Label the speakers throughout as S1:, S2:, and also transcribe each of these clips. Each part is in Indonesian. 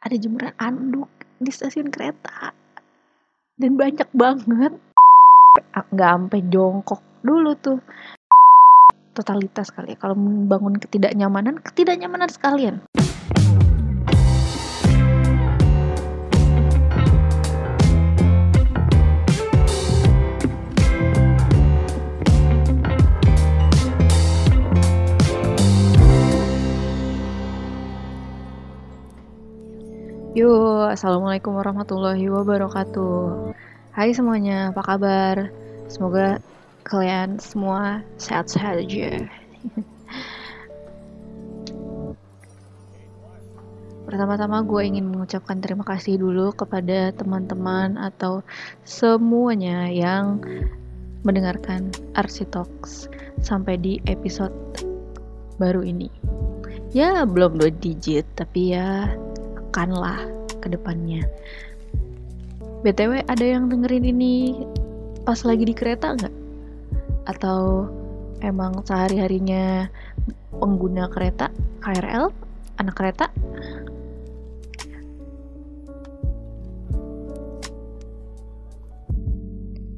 S1: ada jemuran anduk di stasiun kereta. Dan banyak banget. Nggak sampai jongkok dulu tuh. Totalitas kali ya kalau membangun ketidaknyamanan ketidaknyamanan sekalian Yo, assalamualaikum warahmatullahi wabarakatuh. Hai semuanya, apa kabar? Semoga kalian semua sehat-sehat aja. Pertama-tama gue ingin mengucapkan terima kasih dulu kepada teman-teman atau semuanya yang mendengarkan Arsi Talks sampai di episode baru ini. Ya, belum dua digit, tapi ya lah ke depannya. BTW ada yang dengerin ini pas lagi di kereta nggak? Atau emang sehari-harinya pengguna kereta KRL, anak kereta?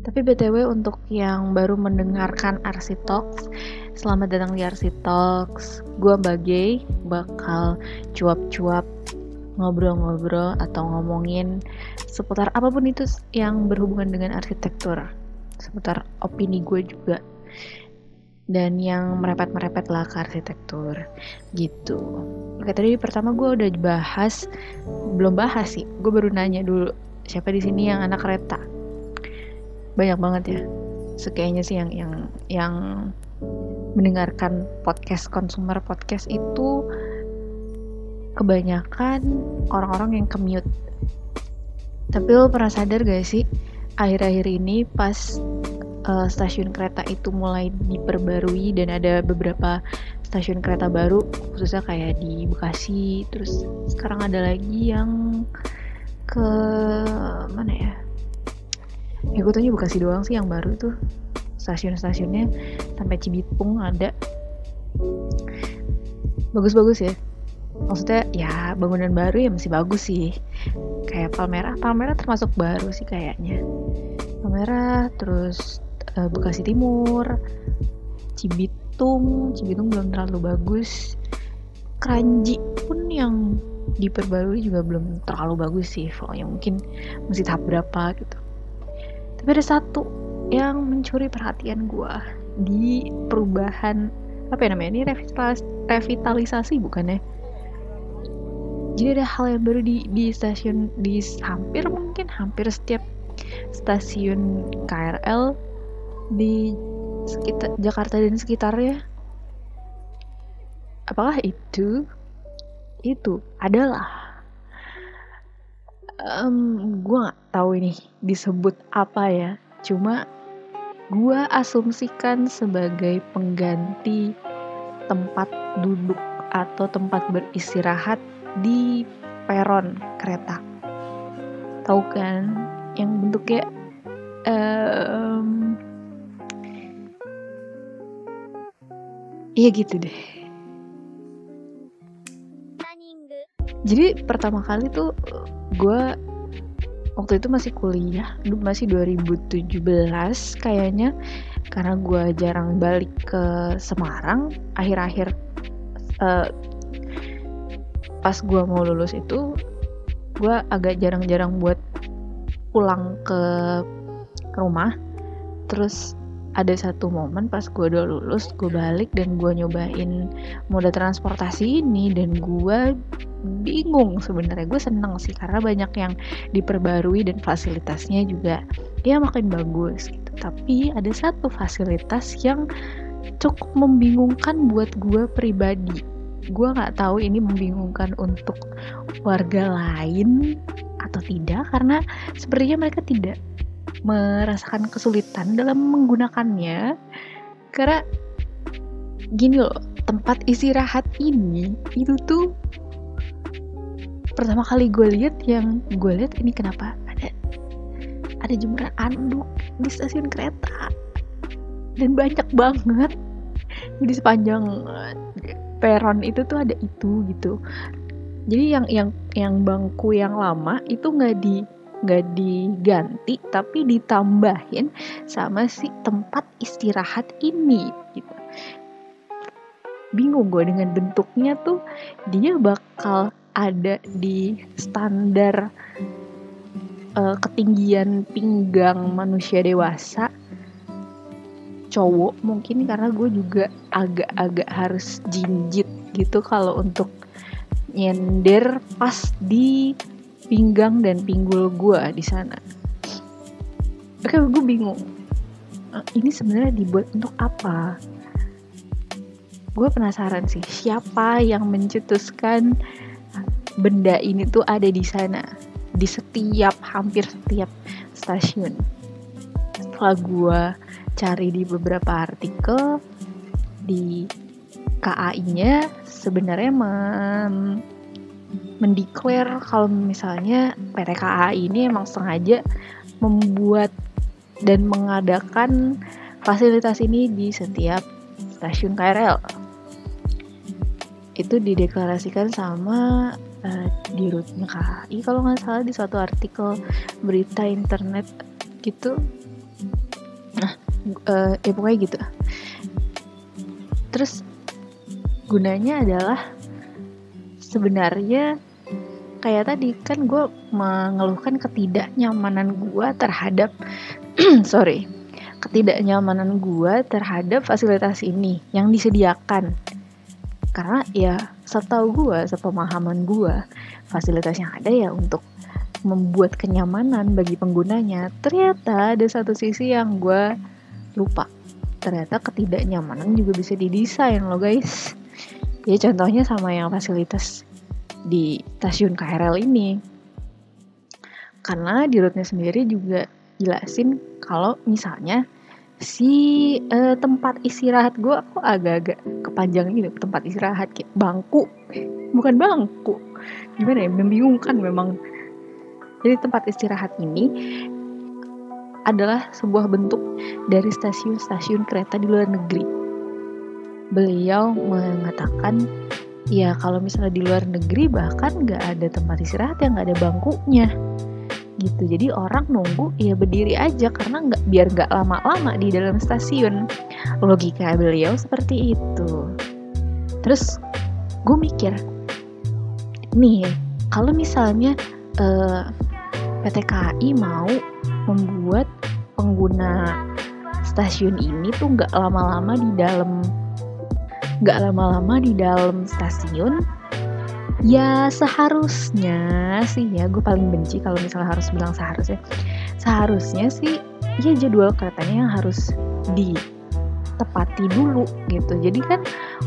S1: Tapi BTW untuk yang baru mendengarkan RC Talks, selamat datang di RC Talks. Gua Bagai bakal cuap-cuap ngobrol-ngobrol atau ngomongin seputar apa pun itu yang berhubungan dengan arsitektur seputar opini gue juga dan yang merepet-merepet lah ke arsitektur gitu. Oke tadi pertama gue udah bahas belum bahas sih gue baru nanya dulu siapa di sini yang anak kereta banyak banget ya sekayaknya sih yang yang yang mendengarkan podcast konsumer podcast itu kebanyakan orang-orang yang commute. Tapi lo pernah sadar gak sih, akhir-akhir ini pas uh, stasiun kereta itu mulai diperbarui dan ada beberapa stasiun kereta baru, khususnya kayak di Bekasi, terus sekarang ada lagi yang ke mana ya? Ya gue tanya Bekasi doang sih yang baru tuh stasiun-stasiunnya sampai Cibitung ada bagus-bagus ya maksudnya ya bangunan baru ya masih bagus sih. Kayak Palmerah Palmerah termasuk baru sih kayaknya. Palmerah terus uh, Bekasi Timur Cibitung. Cibitung belum terlalu bagus. Keranji pun yang diperbarui juga belum terlalu bagus sih. Pokoknya mungkin masih tahap berapa gitu. Tapi ada satu yang mencuri perhatian gue di perubahan apa ya namanya ini revitalisasi bukan ya jadi ada hal yang baru di di stasiun di hampir mungkin hampir setiap stasiun KRL di sekitar Jakarta dan sekitarnya. Apakah itu? Itu adalah um, gue nggak tahu ini disebut apa ya. Cuma gue asumsikan sebagai pengganti tempat duduk atau tempat beristirahat di peron kereta. Tahu kan yang bentuknya um, Iya gitu deh. Jadi pertama kali tuh gue waktu itu masih kuliah, masih 2017 kayaknya karena gue jarang balik ke Semarang akhir-akhir uh, pas gue mau lulus itu gue agak jarang-jarang buat pulang ke rumah. Terus ada satu momen pas gue udah lulus gue balik dan gue nyobain moda transportasi ini dan gue bingung sebenarnya. Gue seneng sih karena banyak yang diperbarui dan fasilitasnya juga ya makin bagus gitu. Tapi ada satu fasilitas yang cukup membingungkan buat gue pribadi gue nggak tahu ini membingungkan untuk warga lain atau tidak karena sepertinya mereka tidak merasakan kesulitan dalam menggunakannya. Karena gini loh tempat istirahat ini itu tuh pertama kali gue lihat yang gue lihat ini kenapa? Ada ada jemuran anduk di stasiun kereta. Dan banyak banget. Jadi sepanjang peron itu tuh ada itu gitu. Jadi yang yang yang bangku yang lama itu nggak di nggak diganti tapi ditambahin sama si tempat istirahat ini gitu. Bingung gue dengan bentuknya tuh dia bakal ada di standar uh, ketinggian pinggang manusia dewasa cowok mungkin karena gue juga agak-agak harus jinjit gitu kalau untuk nyender pas di pinggang dan pinggul gue di sana. Oke, gue bingung. Eh, ini sebenarnya dibuat untuk apa? Gue penasaran sih, siapa yang mencetuskan benda ini tuh ada di sana di setiap hampir setiap stasiun. Setelah gue cari di beberapa artikel di KAI-nya sebenarnya mem mendeklar kalau misalnya PT KAI ini emang sengaja membuat dan mengadakan fasilitas ini di setiap stasiun KRL. Itu dideklarasikan sama uh, di rutnya KAI kalau nggak salah di suatu artikel berita internet gitu. Uh, ya pokoknya gitu. Terus gunanya adalah sebenarnya kayak tadi kan gue mengeluhkan ketidaknyamanan gue terhadap sorry ketidaknyamanan gue terhadap fasilitas ini yang disediakan karena ya setahu gue sepemahaman gue fasilitas yang ada ya untuk membuat kenyamanan bagi penggunanya ternyata ada satu sisi yang gue lupa. Ternyata ketidaknyamanan juga bisa didesain loh guys. Ya contohnya sama yang fasilitas di stasiun KRL ini. Karena di rootnya sendiri juga jelasin kalau misalnya si uh, tempat istirahat gue aku agak-agak kepanjang gitu tempat istirahat kayak bangku. Bukan bangku. Gimana ya? Membingungkan memang. Jadi tempat istirahat ini adalah sebuah bentuk dari stasiun-stasiun kereta di luar negeri. Beliau mengatakan ya kalau misalnya di luar negeri bahkan nggak ada tempat istirahat yang nggak ada bangkunya. Gitu. Jadi orang nunggu ya berdiri aja karena nggak biar nggak lama-lama di dalam stasiun. Logika beliau seperti itu. Terus gue mikir nih kalau misalnya uh, eh, PT KAI mau membuat pengguna stasiun ini tuh nggak lama-lama di dalam nggak lama-lama di dalam stasiun. Ya seharusnya sih ya gue paling benci kalau misalnya harus bilang seharusnya. Seharusnya sih ya jadwal keretanya yang harus ditepati dulu gitu. Jadi kan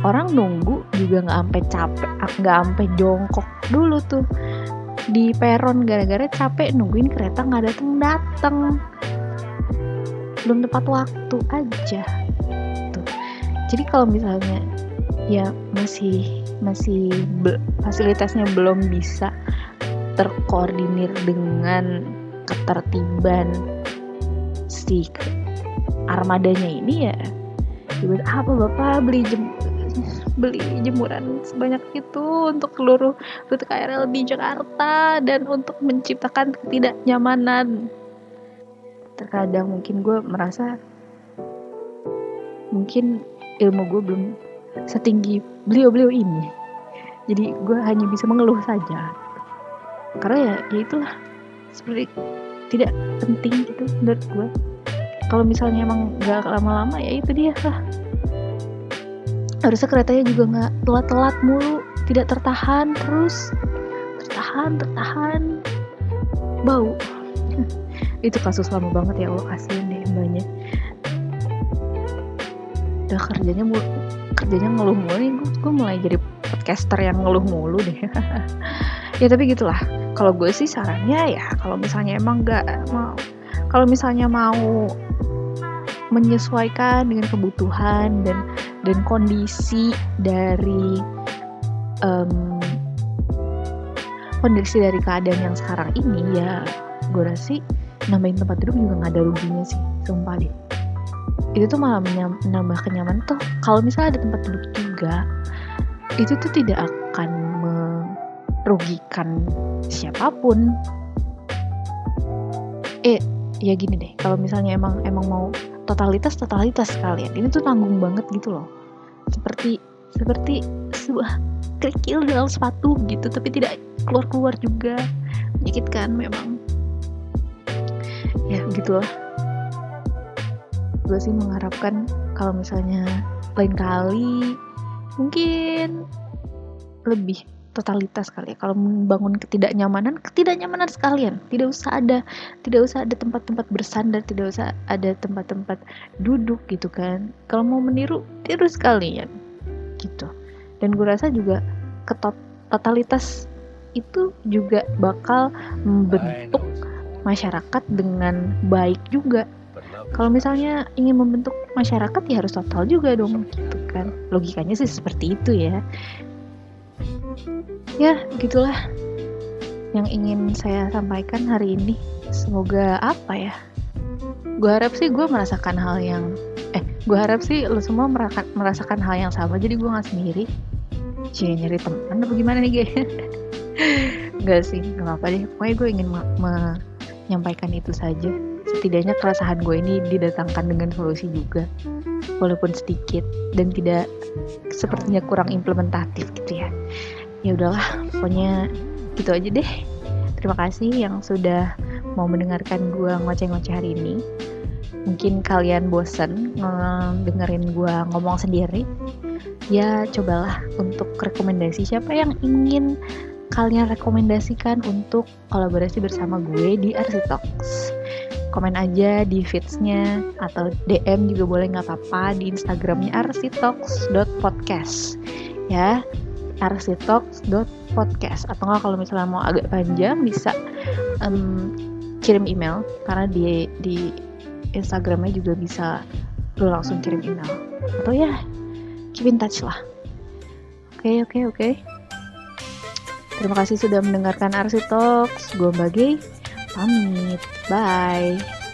S1: orang nunggu juga nggak sampai capek nggak sampai jongkok dulu tuh di peron gara-gara capek nungguin kereta nggak dateng dateng. Belum tepat waktu aja. Tuh. Jadi kalau misalnya ya masih masih be, fasilitasnya belum bisa terkoordinir dengan ketertiban si armadanya ini ya. Buat apa bapak beli jem, beli jemuran sebanyak itu untuk seluruh rute KRL di Jakarta dan untuk menciptakan ketidaknyamanan terkadang mungkin gue merasa mungkin ilmu gue belum setinggi beliau-beliau ini. Jadi gue hanya bisa mengeluh saja. Karena ya, ya itulah seperti tidak penting gitu menurut gue. Kalau misalnya emang gak lama-lama ya itu dia lah. Harusnya keretanya juga nggak telat-telat mulu, tidak tertahan terus, tertahan, tertahan, bau. itu kasus lama banget ya Allah kasihan deh mbaknya. Udah kerjanya mulu kerjanya ngeluh mulu nih gue, gue mulai jadi podcaster yang ngeluh mulu deh ya tapi gitulah kalau gue sih sarannya ya kalau misalnya emang nggak mau kalau misalnya mau menyesuaikan dengan kebutuhan dan dan kondisi dari um, kondisi dari keadaan yang sekarang ini ya gue rasa sih nambahin tempat duduk juga nggak ada ruginya sih sumpah deh. Itu tuh malah menambah kenyamanan tuh. Kalau misalnya ada tempat duduk juga itu tuh tidak akan me merugikan siapa pun. Eh ya gini deh. Kalau misalnya emang emang mau totalitas totalitas sekalian. Ini tuh tanggung banget gitu loh. Seperti seperti sebuah kerikil dalam sepatu gitu tapi tidak keluar keluar juga. Menyakitkan memang. Ya gitulah gue sih mengharapkan kalau misalnya lain kali mungkin lebih totalitas kali ya. Kalau membangun ketidaknyamanan ketidaknyamanan sekalian. Tidak usah ada tidak usah ada tempat-tempat bersandar tidak usah ada tempat-tempat duduk gitu kan. Kalau mau meniru tiru sekalian. Gitu. Dan gue rasa juga ketot totalitas itu juga bakal membentuk masyarakat dengan baik juga. Kalau misalnya ingin membentuk masyarakat ya harus total juga dong gitu kan. Logikanya sih seperti itu ya ya gitulah yang ingin saya sampaikan hari ini. Semoga apa ya? Gue harap sih gue merasakan hal yang eh gue harap sih lo semua merasakan hal yang sama. Jadi gue nggak sendiri. Cie nyari teman apa gimana nih Gak sih, gak apa-apa deh. Pokoknya gue ingin menyampaikan itu saja. Setidaknya keresahan gue ini didatangkan dengan solusi juga. Walaupun sedikit Dan tidak sepertinya kurang implementatif gitu ya ya udahlah pokoknya gitu aja deh. Terima kasih yang sudah mau mendengarkan gue ngoceh-ngoceh hari ini. Mungkin kalian bosen dengerin gue ngomong sendiri. Ya cobalah untuk rekomendasi. Siapa yang ingin kalian rekomendasikan untuk kolaborasi bersama gue di Arsitox komen aja di feedsnya atau DM juga boleh nggak apa-apa di Instagramnya arsitox.podcast ya rctalks.podcast atau enggak kalau misalnya mau agak panjang bisa um, kirim email. Karena di di Instagramnya juga bisa lo langsung kirim email. Atau ya keep in touch lah. Oke okay, oke okay, oke. Okay. terima kasih sudah mendengarkan Talks. Gue bagi pamit. Bye